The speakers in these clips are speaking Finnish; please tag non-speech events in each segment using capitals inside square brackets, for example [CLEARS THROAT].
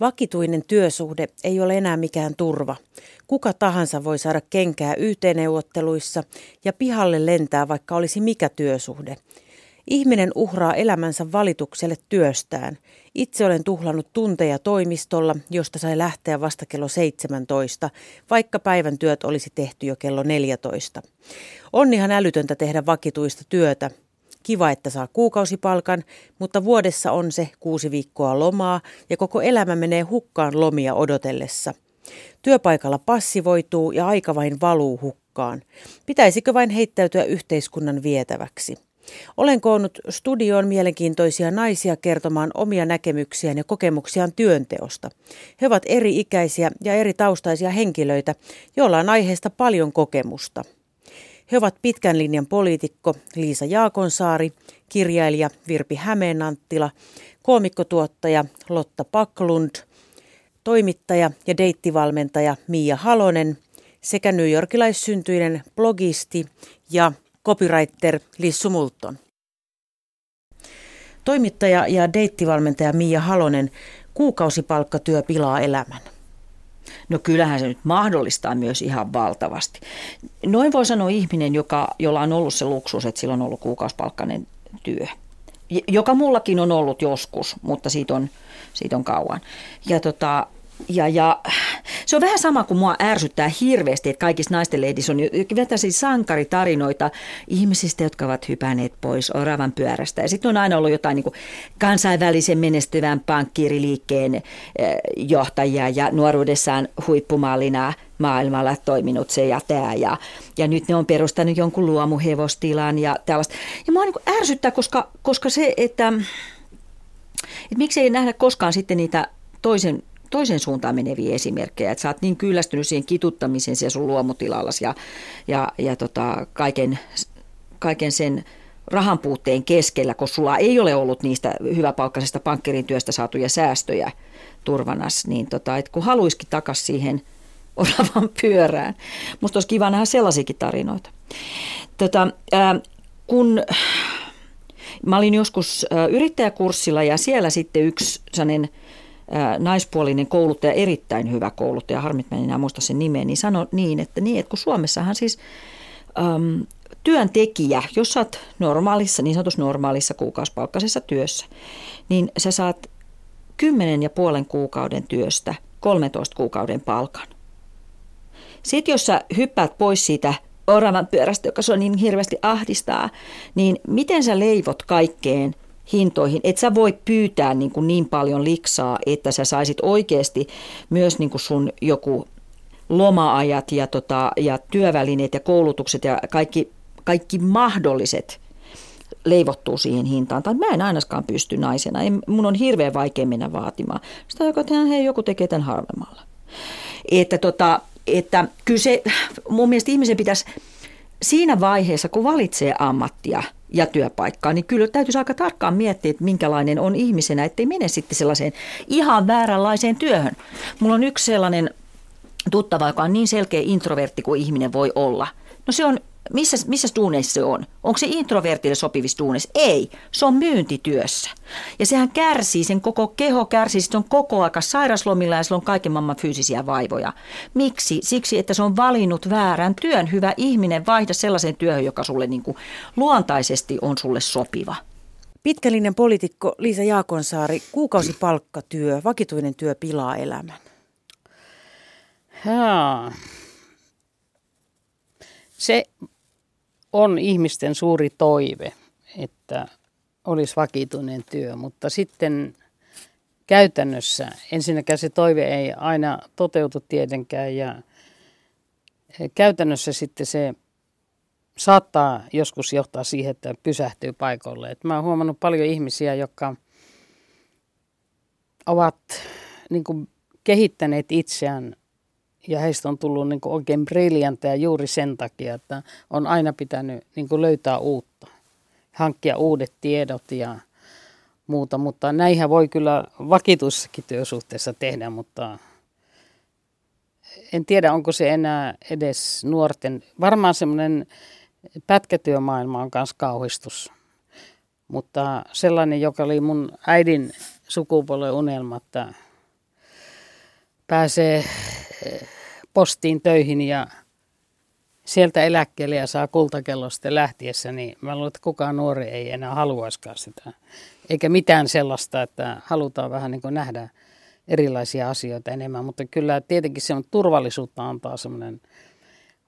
Vakituinen työsuhde ei ole enää mikään turva. Kuka tahansa voi saada kenkää YT-neuvotteluissa ja pihalle lentää, vaikka olisi mikä työsuhde. Ihminen uhraa elämänsä valitukselle työstään. Itse olen tuhlannut tunteja toimistolla, josta sai lähteä vasta kello 17, vaikka päivän työt olisi tehty jo kello 14. On ihan älytöntä tehdä vakituista työtä, Kiva, että saa kuukausipalkan, mutta vuodessa on se kuusi viikkoa lomaa ja koko elämä menee hukkaan lomia odotellessa. Työpaikalla passivoituu ja aika vain valuu hukkaan. Pitäisikö vain heittäytyä yhteiskunnan vietäväksi? Olen koonnut studioon mielenkiintoisia naisia kertomaan omia näkemyksiään ja kokemuksiaan työnteosta. He ovat eri-ikäisiä ja eri taustaisia henkilöitä, joilla on aiheesta paljon kokemusta. He ovat pitkän linjan poliitikko Liisa Jaakonsaari, kirjailija Virpi Hämeenanttila, koomikkotuottaja Lotta Paklund, toimittaja ja deittivalmentaja Mia Halonen sekä newyorkilaissyntyinen blogisti ja copywriter Lissu Multon. Toimittaja ja deittivalmentaja Mia Halonen, kuukausipalkkatyö pilaa elämän. No kyllähän se nyt mahdollistaa myös ihan valtavasti. Noin voi sanoa ihminen, joka, jolla on ollut se luksus, että sillä on ollut kuukausipalkkainen työ. Joka mullakin on ollut joskus, mutta siitä on, siitä on kauan. Ja tota, ja, ja se on vähän sama kuin mua ärsyttää hirveästi, että kaikissa naisten lehdissä on vetäisi sankaritarinoita ihmisistä, jotka ovat hypänneet pois oravan pyörästä. Ja sitten on aina ollut jotain niin kuin kansainvälisen menestyvän pankkiiriliikkeen eh, johtajia ja nuoruudessaan huippumallina maailmalla toiminut se ja tämä. Ja, ja nyt ne on perustanut jonkun luomuhevostilan ja tällaista. Ja mua niin ärsyttää, koska, koska se, että, että miksi ei nähdä koskaan sitten niitä toisen toisen suuntaan meneviä esimerkkejä, että sä oot niin kyllästynyt siihen kituttamiseen siellä sun luomutilallasi ja, ja, ja tota, kaiken, kaiken sen rahan puutteen keskellä, kun sulla ei ole ollut niistä hyväpalkkaisesta pankkirin työstä saatuja säästöjä turvanas, niin tota, et kun haluisikin takaisin siihen [LAUGHS] oravan pyörään. Musta olisi kiva nähdä sellaisiakin tarinoita. Tota, ää, kun mä olin joskus yrittäjäkurssilla ja siellä sitten yksi sellainen naispuolinen kouluttaja, erittäin hyvä kouluttaja, harmit en enää muista sen nimeä, niin sanoi niin, että, niin, että kun Suomessahan siis äm, työntekijä, jos sä oot normaalissa, niin sanotussa normaalissa kuukausipalkkaisessa työssä, niin sä saat 10 ja puolen kuukauden työstä 13 kuukauden palkan. Sitten jos sä hyppäät pois siitä oravan pyörästä, joka sua niin hirveästi ahdistaa, niin miten sä leivot kaikkeen – hintoihin. Et sä voi pyytää niin, kuin niin paljon liksaa, että sä saisit oikeasti myös niin kuin sun joku loma-ajat ja, tota, ja työvälineet ja koulutukset ja kaikki, kaikki mahdolliset leivottuu siihen hintaan. Tai mä en ainakaan pysty naisena. En, mun on hirveän vaikea mennä vaatimaan. Sitä joka hei, joku tekee tämän harvemmalla. Että, tota, että kyllä se, mun mielestä ihmisen pitäisi siinä vaiheessa, kun valitsee ammattia – ja työpaikkaa, niin kyllä täytyisi aika tarkkaan miettiä, että minkälainen on ihmisenä, ettei mene sitten sellaiseen ihan vääränlaiseen työhön. Mulla on yksi sellainen tuttava, joka on niin selkeä introvertti kuin ihminen voi olla. No se on missä, missä duuneissa se on? Onko se introvertille sopivissa duuneissa? Ei, se on myyntityössä. Ja sehän kärsii, sen koko keho kärsii, se on koko aika sairaslomilla ja sillä on kaiken maailman fyysisiä vaivoja. Miksi? Siksi, että se on valinnut väärän työn. Hyvä ihminen, vaihda sellaisen työhön, joka sulle niin kuin luontaisesti on sulle sopiva. Pitkällinen poliitikko Liisa Jaakonsaari, kuukausipalkkatyö, vakituinen työ pilaa elämän. Haa. Se on ihmisten suuri toive, että olisi vakituinen työ, mutta sitten käytännössä ensinnäkään se toive ei aina toteutu tietenkään ja käytännössä sitten se saattaa joskus johtaa siihen, että pysähtyy paikalle. Et mä oon huomannut paljon ihmisiä, jotka ovat niin kuin, kehittäneet itseään ja heistä on tullut niin kuin oikein briljantteja juuri sen takia, että on aina pitänyt niin kuin löytää uutta, hankkia uudet tiedot ja muuta, mutta näinhän voi kyllä vakituisessakin työsuhteessa tehdä, mutta en tiedä, onko se enää edes nuorten, varmaan semmoinen pätkätyömaailma on myös kauhistus, mutta sellainen, joka oli mun äidin sukupolven unelma, että pääsee postiin töihin ja sieltä eläkkeelle ja saa kultakello sitten lähtiessä, niin mä luulen, että kukaan nuori ei enää haluaisikaan sitä. Eikä mitään sellaista, että halutaan vähän niin nähdä erilaisia asioita enemmän, mutta kyllä tietenkin se on turvallisuutta antaa semmoinen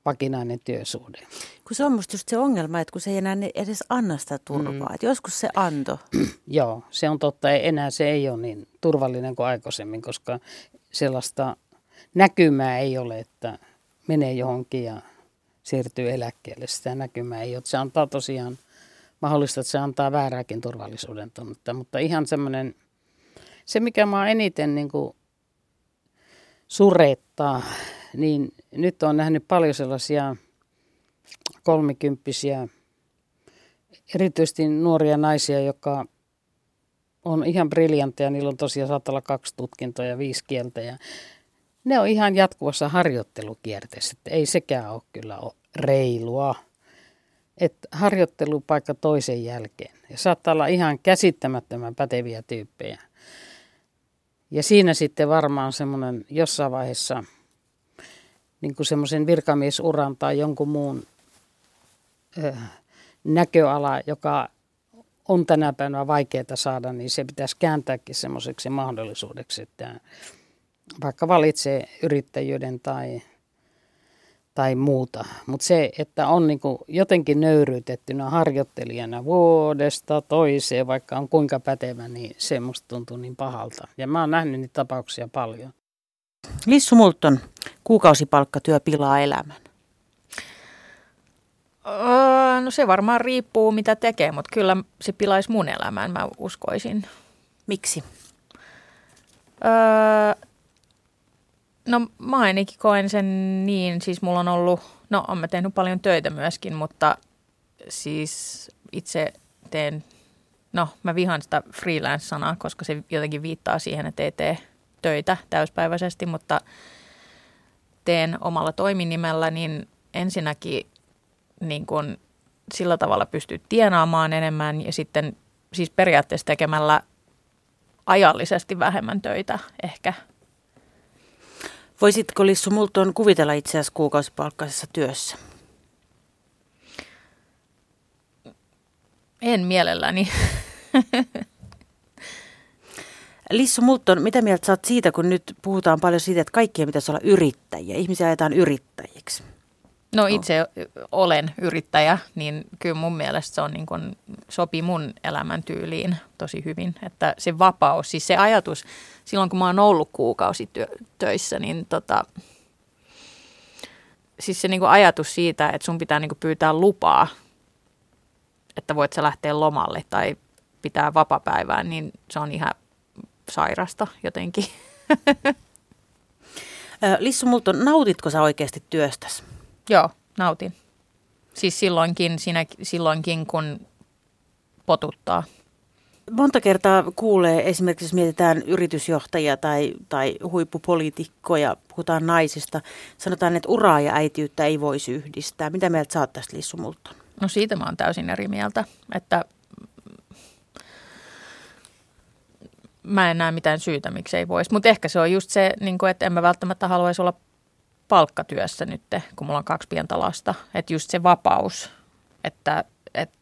vakinainen työsuhde. Kun se on musta just se ongelma, että kun se ei enää edes anna sitä turvaa. Mm. Että joskus se anto. [CLEARS THROAT] Joo, se on totta. Enää se ei ole niin turvallinen kuin aikaisemmin, koska sellaista näkymää ei ole, että menee johonkin ja siirtyy eläkkeelle. Sitä näkymää ei ole. Se antaa tosiaan mahdollista, että se antaa väärääkin turvallisuuden tunnetta, mutta ihan semmoinen, se mikä mä eniten niin kuin surettaa, niin nyt on nähnyt paljon sellaisia kolmikymppisiä, erityisesti nuoria naisia, jotka on ihan briljantteja. Niillä on tosiaan saattaa olla kaksi tutkintoa ja viisi kieltä. Ja ne on ihan jatkuvassa harjoittelukierteessä. Ei sekään ole kyllä ole reilua. Että harjoittelupaikka toisen jälkeen. Ja saattaa olla ihan käsittämättömän päteviä tyyppejä. Ja siinä sitten varmaan semmoinen jossain vaiheessa – niin kuin semmoisen virkamiesuran tai jonkun muun ö, näköala, joka on tänä päivänä vaikeaa saada, niin se pitäisi kääntääkin semmoiseksi mahdollisuudeksi, että vaikka valitsee yrittäjyyden tai, tai muuta. Mutta se, että on niinku jotenkin nöyryytettynä harjoittelijana vuodesta toiseen, vaikka on kuinka pätevä, niin se musta tuntuu niin pahalta. Ja mä oon nähnyt niitä tapauksia paljon. Lissu Multon, kuukausipalkkatyö pilaa elämän. Öö, no se varmaan riippuu mitä tekee, mutta kyllä se pilaisi mun elämän, mä uskoisin. Miksi? Öö, no mä ainakin koen sen niin, siis mulla on ollut, no on mä tehnyt paljon töitä myöskin, mutta siis itse teen, no mä vihan sitä freelance-sanaa, koska se jotenkin viittaa siihen, että ei tee töitä täyspäiväisesti, mutta teen omalla toiminimellä, niin ensinnäkin niin kun sillä tavalla pystyy tienaamaan enemmän ja sitten siis periaatteessa tekemällä ajallisesti vähemmän töitä ehkä. Voisitko Lissu Multon kuvitella itseäsi kuukausipalkkaisessa työssä? En mielelläni. [LAUGHS] Lissu Multon, mitä mieltä saat siitä, kun nyt puhutaan paljon siitä, että kaikkien pitäisi olla yrittäjiä, ihmisiä ajetaan yrittäjiksi? No itse olen yrittäjä, niin kyllä mun mielestä se on niin kuin, sopii mun elämäntyyliin tosi hyvin. Että se vapaus, siis se ajatus, silloin kun mä oon ollut kuukausitöissä, niin tota, siis se niin kuin ajatus siitä, että sun pitää niin kuin pyytää lupaa, että voit sä lähteä lomalle tai pitää vapapäivää, niin se on ihan sairasta jotenkin. Lissu Multon, nautitko sä oikeasti työstäsi? Joo, nautin. Siis silloinkin, siinä, silloinkin kun potuttaa. Monta kertaa kuulee, esimerkiksi jos mietitään yritysjohtajia tai, tai huippupoliitikkoja, puhutaan naisista, sanotaan, että uraa ja äitiyttä ei voisi yhdistää. Mitä mieltä sä oot tästä Lissu Multon? No siitä mä oon täysin eri mieltä, että mä en näe mitään syytä, miksi ei voisi. Mutta ehkä se on just se, niin kuin, että en mä välttämättä haluaisi olla palkkatyössä nyt, kun mulla on kaksi pientä lasta. Että just se vapaus, että, että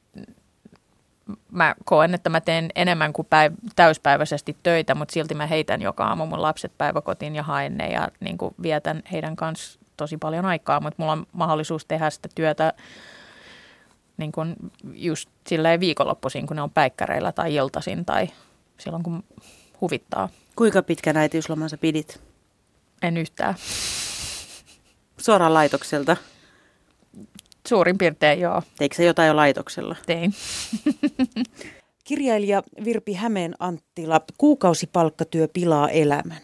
mä koen, että mä teen enemmän kuin päiv- täyspäiväisesti töitä, mutta silti mä heitän joka aamu mun lapset päiväkotiin ja haen ne ja niin kuin vietän heidän kanssa tosi paljon aikaa, mutta mulla on mahdollisuus tehdä sitä työtä niin kuin just silleen viikonloppuisin, kun ne on päikkäreillä tai iltaisin tai silloin, kun huvittaa. Kuinka pitkän äitiyslomansa pidit? En yhtään. Suoraan laitokselta? Suurin piirtein joo. Teikö se jotain jo laitoksella? Tein. [LAUGHS] Kirjailija Virpi Hämeen Anttila, kuukausipalkkatyö pilaa elämän.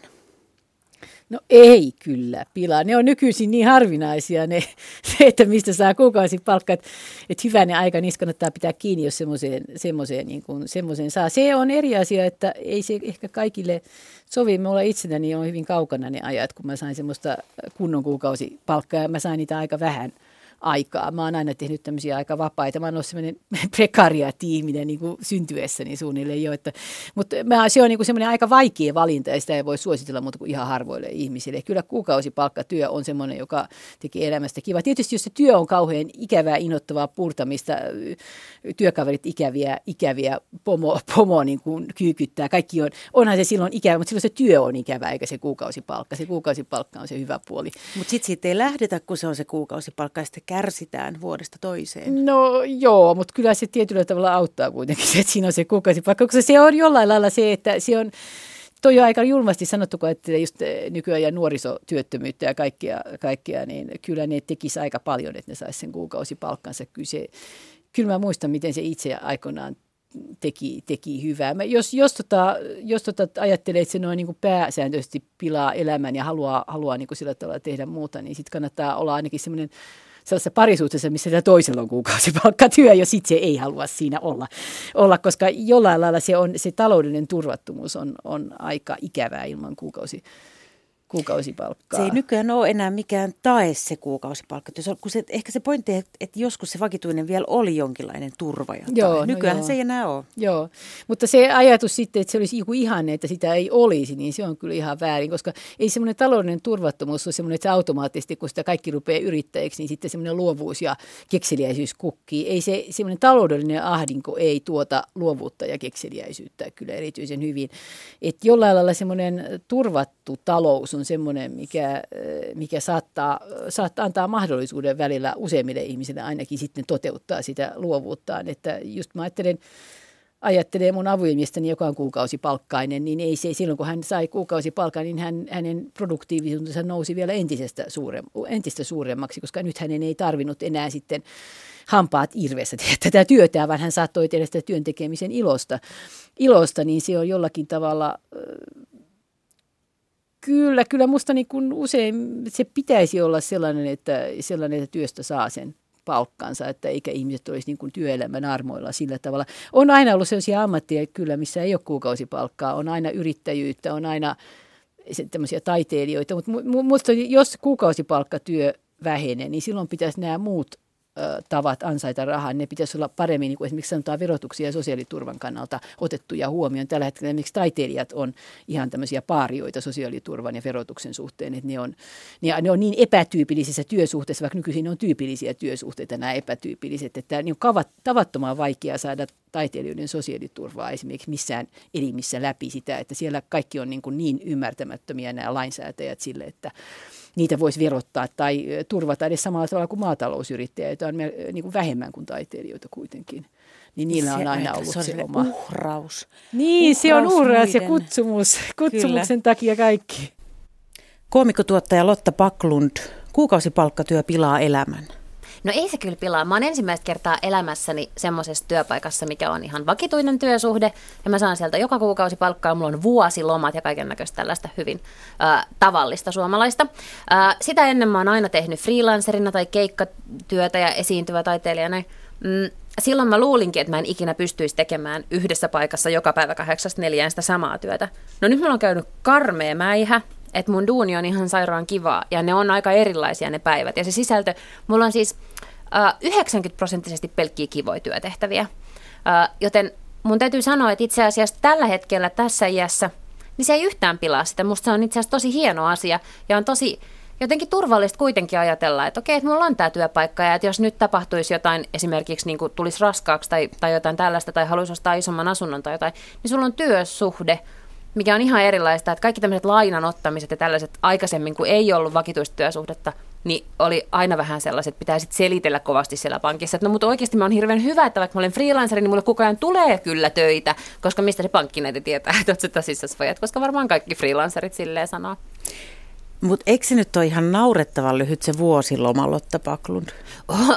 No ei kyllä pilaa. Ne on nykyisin niin harvinaisia ne, se, [LAUGHS] että mistä saa kuukausipalkka, että, että hyvänä aika niistä kannattaa pitää kiinni, jos semmoiseen, semmoiseen, niin kuin, semmoiseen saa. Se on eri asia, että ei se ehkä kaikille sovi. Me ollaan itsenäni on hyvin kaukana ne ajat, kun mä sain semmoista kunnon kuukausipalkkaa ja mä sain niitä aika vähän aikaa. Mä oon aina tehnyt tämmöisiä aika vapaita. Mä oon ollut semmoinen [LAUGHS] prekariatiiminen niin syntyessäni suunnilleen jo. Että, mutta mä, se on niin semmoinen aika vaikea valinta ja sitä ei voi suositella muuta kuin ihan harvoille ihmisille. Kyllä kuukausipalkkatyö on semmoinen, joka tekee elämästä kiva. Tietysti jos se työ on kauhean ikävää, inottavaa purtamista, työkaverit ikäviä, ikäviä pomo, pomo niin kuin kyykyttää. Kaikki on, onhan se silloin ikävä, mutta silloin se työ on ikävä eikä se kuukausipalkka. Se kuukausipalkka on se hyvä puoli. Mutta sitten siitä ei lähdetä, kun se on se kuukausipalkka ja sitten kärsitään vuodesta toiseen. No joo, mutta kyllä se tietyllä tavalla auttaa kuitenkin se, että siinä on se kuukausipalkka, koska se on jollain lailla se, että se on, toi on aika julmasti sanottu, kun että just eh, nykyään ja nuorisotyöttömyyttä ja kaikkia, kaikkia, niin kyllä ne tekisi aika paljon, että ne saisi sen kuukausipalkkansa. Kyllä, se, kyllä mä muistan, miten se itse aikoinaan teki, teki hyvää. Mä jos, jos, tota, jos tota ajattelee, että se noin niin pääsääntöisesti pilaa elämän ja haluaa, haluaa niin sillä tavalla tehdä muuta, niin sitten kannattaa olla ainakin semmoinen sellaisessa parisuhteessa, missä sitä toisella on kuukausipalkkatyö, ja sitten se ei halua siinä olla, olla koska jollain lailla se, on, se taloudellinen turvattomuus on, on aika ikävää ilman kuukausi kuukausipalkkaa. Se ei nykyään ole enää mikään tae se kuukausipalkka. Kun se, ehkä se pointti, että, että joskus se vakituinen vielä oli jonkinlainen turva. Ja joo, no nykyään joo. se ei enää ole. Joo, mutta se ajatus sitten, että se olisi joku ihanne, että sitä ei olisi, niin se on kyllä ihan väärin, koska ei semmoinen taloudellinen turvattomuus ole semmoinen, että se automaattisesti, kun sitä kaikki rupeaa yrittäjiksi, niin sitten semmoinen luovuus ja kekseliäisyys kukkii. Ei se semmoinen taloudellinen ahdinko ei tuota luovuutta ja kekseliäisyyttä kyllä erityisen hyvin. Että jollain lailla semmoinen turvattu talous on semmoinen, mikä, mikä saattaa, saattaa antaa mahdollisuuden välillä useimmille ihmisille ainakin sitten toteuttaa sitä luovuuttaan. Että just mä ajattelen, ajattelee mun avioimiestäni, joka on kuukausipalkkainen, niin ei se, silloin kun hän sai kuukausipalkan, niin hän, hänen produktiivisuutensa nousi vielä entisestä suurem, entistä suuremmaksi, koska nyt hänen ei tarvinnut enää sitten hampaat irveessä tehdä tätä työtä, vaan hän saattoi tehdä sitä työntekemisen ilosta, ilosta niin se on jollakin tavalla Kyllä, kyllä musta niin kuin usein se pitäisi olla sellainen että, sellainen, että työstä saa sen palkkansa, että eikä ihmiset olisi niin kuin työelämän armoilla sillä tavalla. On aina ollut sellaisia ammatteja kyllä, missä ei ole kuukausipalkkaa, on aina yrittäjyyttä, on aina tämmöisiä taiteilijoita, mutta musta jos kuukausipalkkatyö vähenee, niin silloin pitäisi nämä muut tavat ansaita rahaa, ne pitäisi olla paremmin, niin kuin esimerkiksi sanotaan verotuksia ja sosiaaliturvan kannalta otettuja huomioon. Tällä hetkellä esimerkiksi taiteilijat on ihan tämmöisiä paarioita sosiaaliturvan ja verotuksen suhteen, että ne on, ne, ne on niin epätyypillisissä työsuhteissa, vaikka nykyisin on tyypillisiä työsuhteita nämä epätyypilliset, että niin on kavat, tavattoman vaikea saada taiteilijoiden sosiaaliturvaa esimerkiksi missään elimissä läpi sitä, että siellä kaikki on niin, kuin niin ymmärtämättömiä nämä lainsäätäjät sille, että niitä voisi verottaa tai turvata edes samalla tavalla kuin maatalousyrittäjä, joita on niin kuin vähemmän kuin taiteilijoita kuitenkin. Niin niillä on aina ollut se, se oma. uhraus. Niin, uhraus se on uhraus muiden. ja kutsumus. Kutsumuksen Kyllä. takia kaikki. Koomikotuottaja Lotta Paklund, kuukausipalkkatyö pilaa elämän. No ei se kyllä pilaa. Mä oon ensimmäistä kertaa elämässäni semmoisessa työpaikassa, mikä on ihan vakituinen työsuhde. Ja mä saan sieltä joka kuukausi palkkaa. Mulla on vuosilomat ja kaiken näköistä tällaista hyvin äh, tavallista suomalaista. Äh, sitä ennen mä oon aina tehnyt freelancerina tai keikkatyötä ja esiintyvä taiteilijana. Mm, silloin mä luulinkin, että mä en ikinä pystyisi tekemään yhdessä paikassa joka päivä kahdeksasta neljään sitä samaa työtä. No nyt mulla on käynyt karmea mäihä että mun duuni on ihan sairaan kivaa ja ne on aika erilaisia ne päivät. Ja se sisältö, mulla on siis 90 prosenttisesti pelkkiä kivoja työtehtäviä. Äh, joten mun täytyy sanoa, että itse asiassa tällä hetkellä tässä iässä, niin se ei yhtään pilaa sitä. Musta se on itse asiassa tosi hieno asia ja on tosi jotenkin turvallista kuitenkin ajatella, että okei, että mulla on tämä työpaikka ja että jos nyt tapahtuisi jotain, esimerkiksi niin tulisi raskaaksi tai, tai jotain tällaista tai haluaisi ostaa isomman asunnon tai jotain, niin sulla on työsuhde, mikä on ihan erilaista, että kaikki tämmöiset lainanottamiset ja tällaiset aikaisemmin, kun ei ollut vakituista työsuhdetta, niin oli aina vähän sellaiset, että pitää sitten selitellä kovasti siellä pankissa. Että no mutta oikeasti mä oon hirveän hyvä, että vaikka mä olen freelanceri, niin mulle koko ajan tulee kyllä töitä, koska mistä se pankki näitä tietää, [LAUGHS] että oot sä tosissas koska varmaan kaikki freelancerit silleen sanoo. Mutta eikö se nyt ole ihan naurettavan lyhyt se vuosiloma, Lotta Paklund?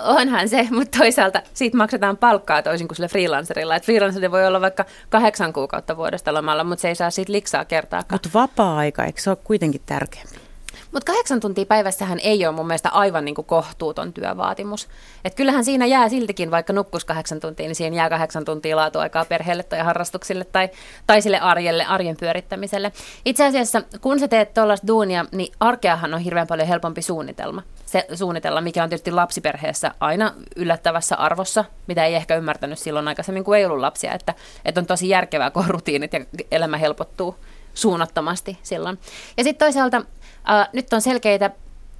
Onhan se, mutta toisaalta siitä maksetaan palkkaa toisin kuin sille freelancerilla. Et freelancerilla voi olla vaikka kahdeksan kuukautta vuodesta lomalla, mutta se ei saa siitä liksaa kertaakaan. Mutta vapaa-aika, eikö se ole kuitenkin tärkeämpi? Mutta kahdeksan tuntia päivässähän ei ole mun mielestä aivan niin kuin kohtuuton työvaatimus. Et kyllähän siinä jää siltikin, vaikka nukkus kahdeksan tuntia, niin siihen jää kahdeksan tuntia laatuaikaa perheelle tai harrastuksille tai, tai sille arjelle, arjen pyörittämiselle. Itse asiassa, kun sä teet tuollaista duunia, niin arkeahan on hirveän paljon helpompi suunnitelma. Se suunnitella, mikä on tietysti lapsiperheessä aina yllättävässä arvossa, mitä ei ehkä ymmärtänyt silloin aikaisemmin, kun ei ollut lapsia, että, että on tosi järkevää, kun rutiinit ja elämä helpottuu suunnattomasti silloin. Ja sitten toisaalta ää, nyt on selkeitä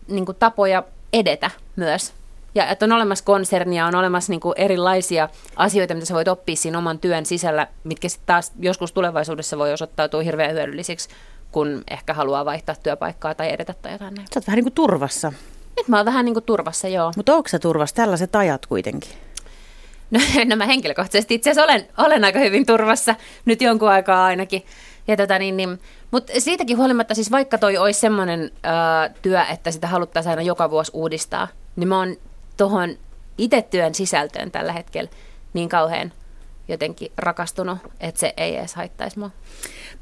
niin kuin, tapoja edetä myös. Ja että on olemassa konsernia, on olemassa niin kuin, erilaisia asioita, mitä sä voit oppia siinä oman työn sisällä, mitkä sitten taas joskus tulevaisuudessa voi osoittautua hirveän hyödyllisiksi, kun ehkä haluaa vaihtaa työpaikkaa tai edetä tai jotain näin. Sä oot vähän niin kuin turvassa. Nyt mä oon vähän niin kuin turvassa, joo. Mutta onko sä turvassa tällaiset ajat kuitenkin? No, [LAUGHS] no mä henkilökohtaisesti itse asiassa olen, olen aika hyvin turvassa, nyt jonkun aikaa ainakin. Ja tota niin, niin, mutta siitäkin huolimatta, siis vaikka toi olisi semmoinen työ, että sitä haluttaisiin aina joka vuosi uudistaa, niin mä oon tuohon itse työn sisältöön tällä hetkellä niin kauhean jotenkin rakastunut, että se ei edes haittaisi mua.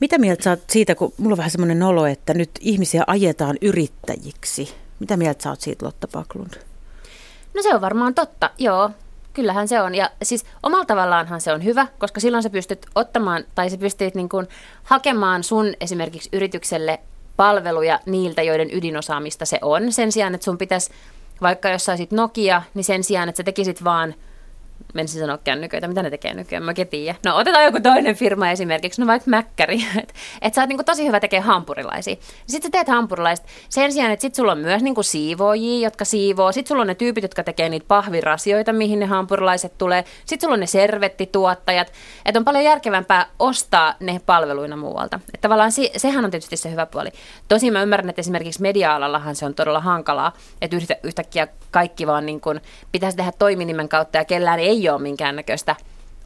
Mitä mieltä sä oot siitä, kun mulla on vähän semmoinen olo, että nyt ihmisiä ajetaan yrittäjiksi? Mitä mieltä sä oot siitä, Lotta Paklund? No se on varmaan totta, joo. Kyllähän se on. Ja siis omalla tavallaanhan se on hyvä, koska silloin sä pystyt ottamaan tai sä pystyt niin kuin hakemaan sun esimerkiksi yritykselle palveluja niiltä, joiden ydinosaamista se on. Sen sijaan, että sun pitäisi, vaikka jos saisit Nokia, niin sen sijaan, että sä tekisit vaan – menisin sanoa kännyköitä, mitä ne tekee nykyään, mä tiedä. No otetaan joku toinen firma esimerkiksi, no vaikka Mäkkäri, [LAUGHS] että et sä oot niinku tosi hyvä tekee hampurilaisia. Sitten sä teet hampurilaiset sen sijaan, että sit sulla on myös niinku siivoojia, jotka siivoo, sitten sulla on ne tyypit, jotka tekee niitä pahvirasioita, mihin ne hampurilaiset tulee, sitten sulla on ne servettituottajat, että on paljon järkevämpää ostaa ne palveluina muualta. Että tavallaan se, sehän on tietysti se hyvä puoli. Tosin mä ymmärrän, että esimerkiksi media-alallahan se on todella hankalaa, että yhtä, yhtäkkiä kaikki vaan niin kuin pitäisi tehdä toiminimen kautta ja kellään ei ole minkäännäköistä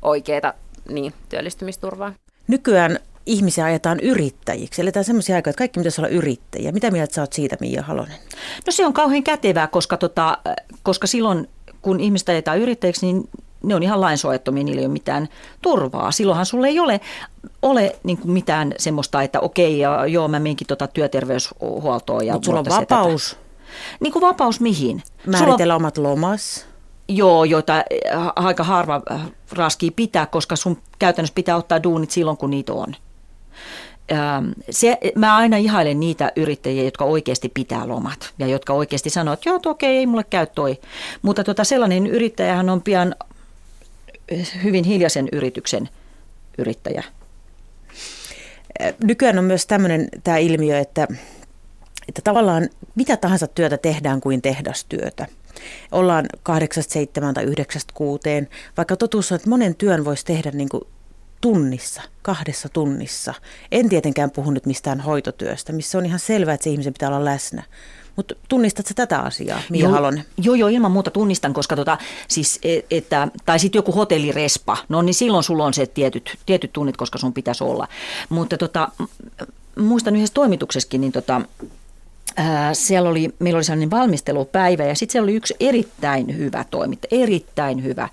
oikeaa niin, työllistymisturvaa. Nykyään ihmisiä ajetaan yrittäjiksi. Eli tämä semmoisia aikoja, että kaikki pitäisi olla yrittäjiä. Mitä mieltä sä oot siitä, Mia Halonen? No se on kauhean kätevää, koska, tota, koska silloin kun ihmistä ajetaan yrittäjiksi, niin ne on ihan lainsuojattomia, niillä ei ole mitään turvaa. Silloinhan sulle ei ole, ole niin kuin mitään semmoista, että okei, ja, joo, mä menkin tota työterveyshuoltoon. Mutta sulla on vapaus. Niin kuin vapaus mihin? Määritellä omat lomas. Joo, joita äh, aika harva äh, raskii pitää, koska sun käytännössä pitää ottaa duunit silloin, kun niitä on. Se, mä aina ihailen niitä yrittäjiä, jotka oikeasti pitää lomat ja jotka oikeasti sanoo, että joo, okei, ei mulle käy toi. Mutta tota, sellainen yrittäjähän on pian hyvin hiljaisen yrityksen yrittäjä. Nykyään on myös tämmöinen tämä ilmiö, että, että tavallaan mitä tahansa työtä tehdään kuin tehdastyötä ollaan 8-7 tai 9-6, vaikka totuus on, että monen työn voisi tehdä niin kuin tunnissa, kahdessa tunnissa. En tietenkään puhu nyt mistään hoitotyöstä, missä on ihan selvää, että se ihmisen pitää olla läsnä. Mutta tunnistatko tätä asiaa, Mia joo, Halonen? Joo, joo, ilman muuta tunnistan, koska tota, siis, e, että, tai sitten joku hotellirespa, no niin silloin sulla on se tietyt, tietyt tunnit, koska sun pitäisi olla. Mutta tota, muistan yhdessä toimituksessakin, niin tota, siellä oli, meillä oli sellainen valmistelupäivä ja sitten siellä oli yksi erittäin hyvä toimittaja, erittäin hyvä.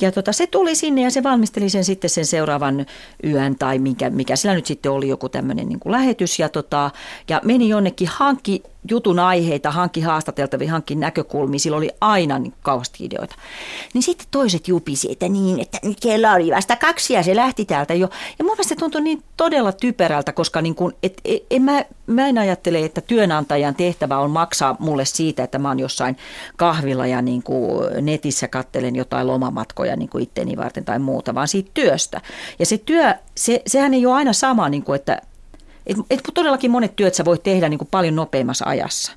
Ja tota, se tuli sinne ja se valmisteli sen sitten sen seuraavan yön tai mikä, mikä sillä nyt sitten oli joku tämmöinen niin lähetys ja, tota, ja meni jonnekin, hankki jutun aiheita, hankki haastateltavia, hankki näkökulmia, sillä oli aina niin kauheasti ideoita. Niin sitten toiset jupisi, että niin, että kello oli vasta kaksi ja se lähti täältä jo. Ja mun mielestä se tuntui niin todella typerältä, koska niin kun, et, et, en mä, mä en ajattele, että työnantajan tehtävä on maksaa mulle siitä, että mä oon jossain kahvilla ja niin kuin netissä kattelen jotain lomamatkoja niin kuin itteni varten tai muuta, vaan siitä työstä. Ja se työ, se, sehän ei ole aina sama, niin kuin, että et, et todellakin monet työt sä voit tehdä niin kuin paljon nopeammassa ajassa.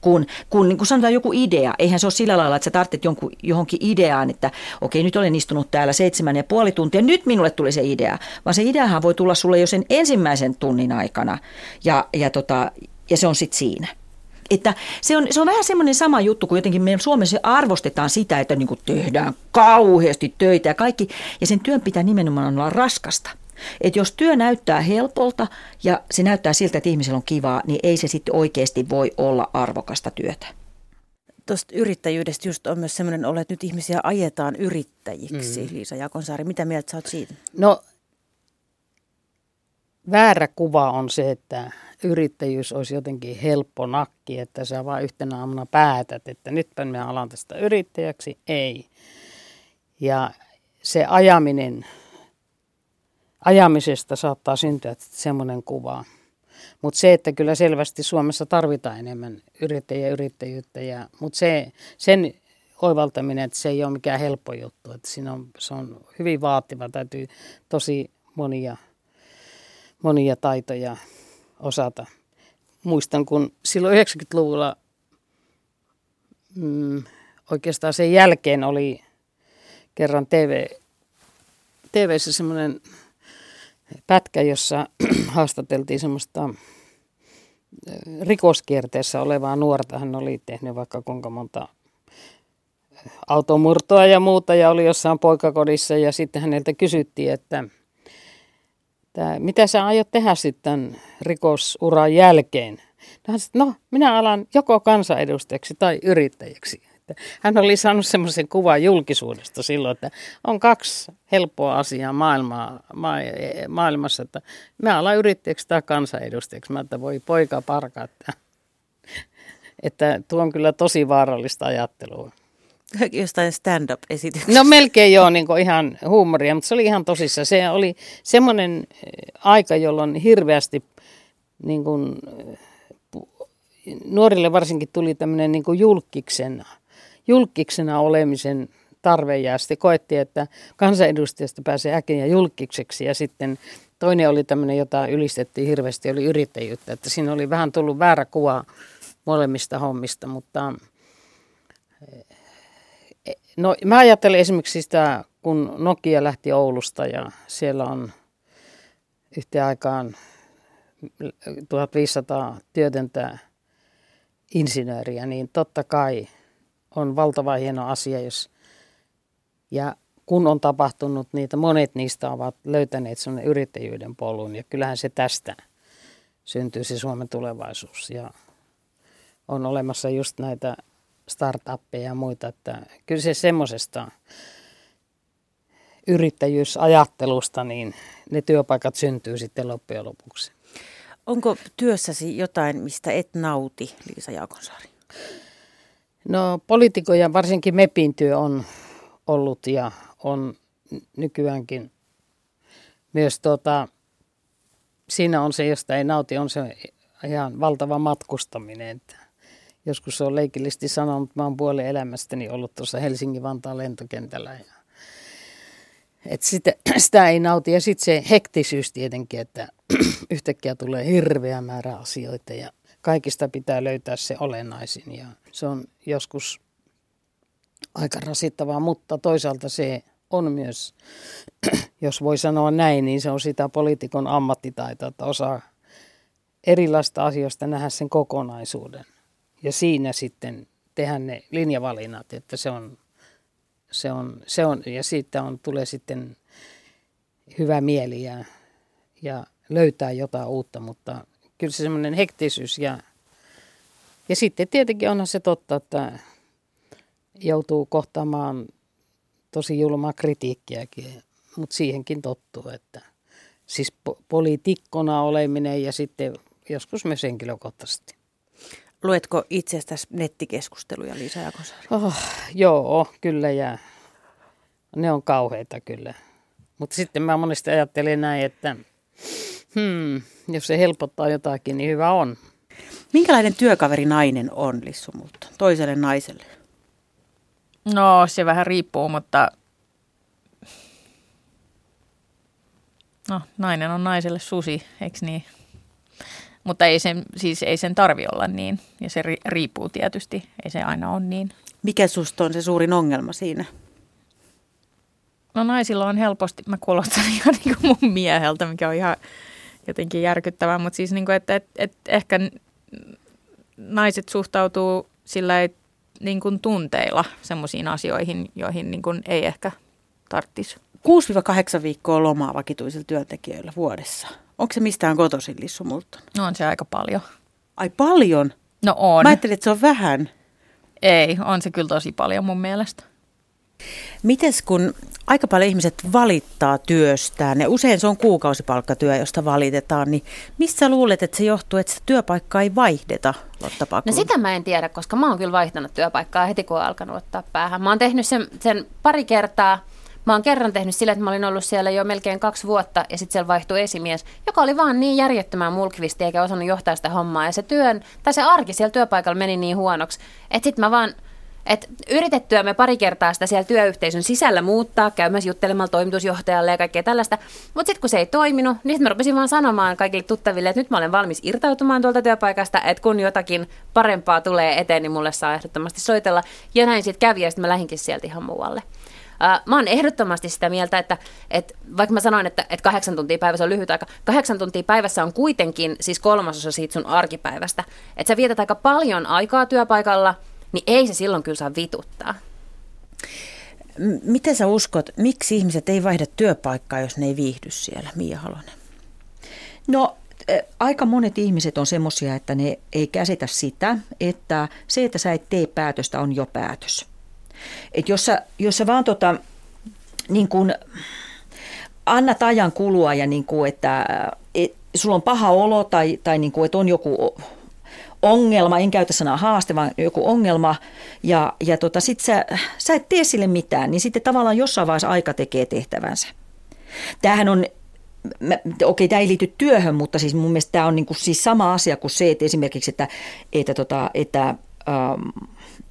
Kun, kun niin sanotaan joku idea, eihän se ole sillä lailla, että sä tarvitset jonkun, johonkin ideaan, että okei, nyt olen istunut täällä seitsemän ja puoli tuntia, nyt minulle tuli se idea. Vaan se ideahan voi tulla sulle jo sen ensimmäisen tunnin aikana ja, ja, tota, ja se on sitten siinä. Että se on, se on vähän semmoinen sama juttu, kun jotenkin meidän Suomessa arvostetaan sitä, että niin tehdään kauheasti töitä ja kaikki, ja sen työn pitää nimenomaan olla raskasta. Et jos työ näyttää helpolta ja se näyttää siltä, että ihmisellä on kivaa, niin ei se sitten oikeasti voi olla arvokasta työtä. Tuosta yrittäjyydestä just on myös sellainen olo, että nyt ihmisiä ajetaan yrittäjiksi. Mm. Liisa Jakonsaari, mitä mieltä sä oot siitä? No väärä kuva on se, että yrittäjyys olisi jotenkin helppo nakki, että sä vaan yhtenä aamuna päätät, että nytpä minä alan tästä yrittäjäksi. Ei. Ja se ajaminen, ajamisesta saattaa syntyä semmoinen kuva. Mutta se, että kyllä selvästi Suomessa tarvitaan enemmän yrittäjiä yrittäjyyttä, ja, mutta se, sen oivaltaminen, että se ei ole mikään helppo juttu, että siinä on, se on hyvin vaativa, täytyy tosi monia, monia taitoja osata. Muistan, kun silloin 90-luvulla mm, oikeastaan sen jälkeen oli kerran TV, TVssä semmoinen pätkä, jossa [CLEARS THROAT] haastateltiin semmoista rikoskierteessä olevaa nuorta. Hän oli tehnyt vaikka kuinka monta automurtoa ja muuta ja oli jossain poikakodissa ja sitten häneltä kysyttiin, että, mitä sä aiot tehdä sitten rikosuran jälkeen? No, no minä alan joko kansanedustajaksi tai yrittäjäksi. Hän oli saanut semmoisen kuvan julkisuudesta silloin, että on kaksi helppoa asiaa maailmaa, ma, maailmassa, että mä alan yrittäjäksi tai kansanedustajaksi. Mä että voi poika parka, että, että tuo on kyllä tosi vaarallista ajattelua. Jostain stand-up-esityksestä. No melkein joo, niin ihan huumoria, mutta se oli ihan tosissa. Se oli semmoinen eh, aika, jolloin hirveästi niin kuin, nuorille varsinkin tuli tämmöinen niin julkiksen, julkiksena olemisen tarve ja sitten koettiin, että kansanedustajasta pääsee äkkiä julkikseksi. Ja sitten toinen oli tämmöinen, jota ylistettiin hirveästi, oli yrittäjyyttä, että siinä oli vähän tullut väärä kuva molemmista hommista, mutta eh, No mä ajattelen esimerkiksi sitä, kun Nokia lähti Oulusta ja siellä on yhteen aikaan 1500 työtöntä insinööriä, niin totta kai on valtava hieno asia, jos ja kun on tapahtunut niitä, monet niistä ovat löytäneet sellainen yrittäjyyden polun ja kyllähän se tästä syntyy se Suomen tulevaisuus ja on olemassa just näitä startuppeja ja muita. Että kyllä se semmoisesta yrittäjyysajattelusta, niin ne työpaikat syntyy sitten loppujen lopuksi. Onko työssäsi jotain, mistä et nauti, Liisa Jaakonsaari? No poliitikoja, varsinkin MEPin työ on ollut ja on nykyäänkin myös tuota, siinä on se, josta ei nauti, on se ihan valtava matkustaminen. Joskus se on leikillisesti sanonut, mä oon puolen elämästäni ollut tuossa Helsingin-Vantaan lentokentällä. Ja, et sitä, [CLEARS THROAT] sitä ei nauti. Ja sitten se hektisyys tietenkin, että [CLEARS THROAT] yhtäkkiä tulee hirveä määrä asioita ja kaikista pitää löytää se olennaisin. Ja se on joskus aika rasittavaa, mutta toisaalta se on myös, [CLEARS THROAT] jos voi sanoa näin, niin se on sitä poliitikon ammattitaitoa, että osaa erilaista asioista nähdä sen kokonaisuuden ja siinä sitten tehdä ne linjavalinnat, että se on, se on, se on ja siitä on, tulee sitten hyvä mieli ja, ja löytää jotain uutta, mutta kyllä se semmoinen hektisyys ja, ja sitten tietenkin onhan se totta, että joutuu kohtaamaan tosi julmaa kritiikkiäkin, mutta siihenkin tottuu, että siis po- poliitikkona oleminen ja sitten joskus myös henkilökohtaisesti. Luetko itsestäsi nettikeskusteluja, Liisa Jakonsaari? Oh, joo, kyllä ja ne on kauheita kyllä. Mutta sitten mä monesti ajattelen näin, että hmm, jos se helpottaa jotakin, niin hyvä on. Minkälainen työkaveri nainen on, Lissu Multa, toiselle naiselle? No, se vähän riippuu, mutta no, nainen on naiselle susi, eikö niin? Mutta ei sen, siis ei sen tarvi olla niin, ja se riippuu tietysti, ei se aina ole niin. Mikä susta on se suurin ongelma siinä? No naisilla on helposti, mä kuulostan [LAUGHS] ihan niin kuin mun mieheltä, mikä on ihan jotenkin järkyttävää, mutta siis niin kuin, että, että, että ehkä naiset suhtautuu sillä niin kuin tunteilla semmoisiin asioihin, joihin niin kuin ei ehkä tarttisi. 6-8 viikkoa lomaa vakituisilla työntekijöillä vuodessa. Onko se mistään kotoisin, Lissu? No on se aika paljon. Ai paljon? No on. Mä ajattelin, että se on vähän. Ei, on se kyllä tosi paljon mun mielestä. Mites kun aika paljon ihmiset valittaa työstään ja usein se on kuukausipalkkatyö, josta valitetaan, niin missä luulet, että se johtuu, että sitä työpaikkaa ei vaihdeta, Lotta? No sitä mä en tiedä, koska mä oon kyllä vaihtanut työpaikkaa heti, kun on alkanut ottaa päähän. Mä oon tehnyt sen, sen pari kertaa. Mä oon kerran tehnyt sillä, että mä olin ollut siellä jo melkein kaksi vuotta ja sitten siellä vaihtui esimies, joka oli vaan niin järjettömän mulkvisti eikä osannut johtaa sitä hommaa. Ja se työn, tai se arki siellä työpaikalla meni niin huonoksi, että sitten mä vaan et yritettyä me pari kertaa sitä siellä työyhteisön sisällä muuttaa, käymässä juttelemalla toimitusjohtajalle ja kaikkea tällaista. Mutta sitten kun se ei toiminut, niin mä rupesin vaan sanomaan kaikille tuttaville, että nyt mä olen valmis irtautumaan tuolta työpaikasta, että kun jotakin parempaa tulee eteen, niin mulle saa ehdottomasti soitella. Ja näin sitten kävi ja sitten mä lähinkin sieltä ihan muualle. Mä oon ehdottomasti sitä mieltä, että, että vaikka mä sanoin, että, että kahdeksan tuntia päivässä on lyhyt aika, kahdeksan tuntia päivässä on kuitenkin siis kolmasosa siitä sun arkipäivästä. Että sä vietät aika paljon aikaa työpaikalla – niin ei se silloin kyllä saa vituttaa. Miten sä uskot, miksi ihmiset ei vaihda työpaikkaa, jos ne ei viihdy siellä, Mia Halonen? No aika monet ihmiset on semmoisia, että ne ei käsitä sitä, että se, että sä et tee päätöstä, on jo päätös. Et jos, sä, jos sä vaan tota, niin kun, annat ajan kulua ja niin kun, että et, sulla on paha olo tai, tai niin kun, että on joku ongelma, en käytä sanaa haaste, vaan joku ongelma, ja, ja tota, sit sä, sä et tee sille mitään, niin sitten tavallaan jossain vaiheessa aika tekee tehtävänsä. Tämähän on okei, tämä ei liity työhön, mutta siis mun mielestä tämä on niinku siis sama asia kuin se, että esimerkiksi, että, että, tota, että ähm,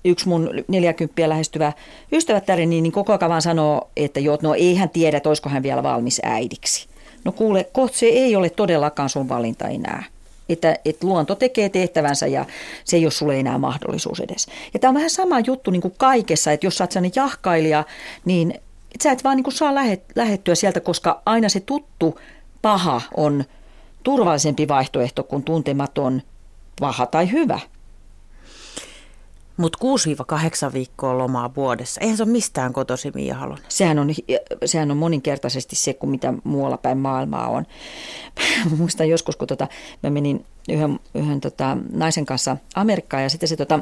yksi mun 40 lähestyvä ystävättäri niin, niin koko ajan vaan sanoo, että joo, no ei hän tiedä, että olisiko hän vielä valmis äidiksi. No kuule, kohta se ei ole todellakaan sun valinta enää. Että, että luonto tekee tehtävänsä ja se ei ole sulle enää mahdollisuus edes. Ja tämä on vähän sama juttu niin kuin kaikessa, että jos sä oot sellainen jahkailija, niin et sä et vaan niin kuin saa lähet, lähettyä sieltä, koska aina se tuttu paha on turvallisempi vaihtoehto kuin tuntematon paha tai hyvä. Mutta 6-8 viikkoa lomaa vuodessa, eihän se ole mistään kotosi Mia Halonen. Sehän on, sehän on moninkertaisesti se, kuin mitä muualla päin maailmaa on. [LAUGHS] Muistan joskus, kun tota, mä menin yhden, yhden tota, naisen kanssa Amerikkaan ja sitten se tota,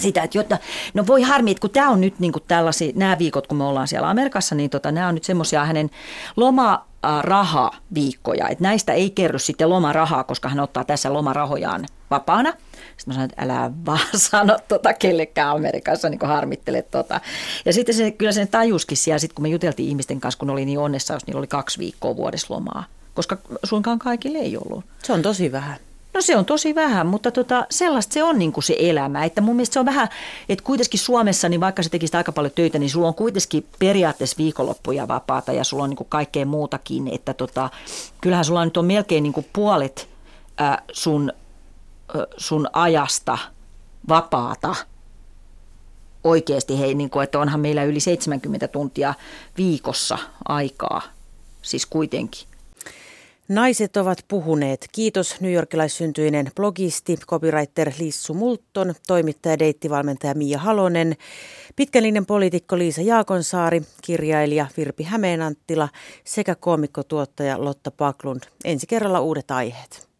sitä, että jotta, no voi harmi, että kun tämä on nyt niin tällaisia, nämä viikot, kun me ollaan siellä Amerikassa, niin tota, nämä on nyt semmoisia hänen loma rahaviikkoja, että näistä ei kerry sitten lomarahaa, koska hän ottaa tässä lomarahojaan vapaana. Sitten mä sanoin, että älä vaan [LAUGHS] sano tota kellekään Amerikassa, niin kuin harmittele tota. Ja sitten se, kyllä sen tajuskin siellä, sit kun me juteltiin ihmisten kanssa, kun oli niin onnessa, jos niillä oli kaksi viikkoa vuodessa lomaa. Koska suinkaan kaikille ei ollut. Se on tosi vähän. No se on tosi vähän, mutta tota, sellaista se on niin kuin se elämä. Että mun mielestä se on vähän, että kuitenkin Suomessa, niin vaikka sä tekisit aika paljon töitä, niin sulla on kuitenkin periaatteessa viikonloppuja vapaata ja sulla on niin kuin kaikkea muutakin. Että tota, kyllähän sulla nyt on melkein niin kuin puolet äh, sun, sun ajasta vapaata oikeasti. Hei, niin kuin, että onhan meillä yli 70 tuntia viikossa aikaa, siis kuitenkin. Naiset ovat puhuneet. Kiitos newyorkilaissyntyinen blogisti, copywriter Lissu Multon, toimittaja, deittivalmentaja Mia Halonen, pitkälinen poliitikko Liisa Jaakonsaari, kirjailija Virpi Hämeenanttila sekä koomikkotuottaja Lotta Paklund. Ensi kerralla uudet aiheet.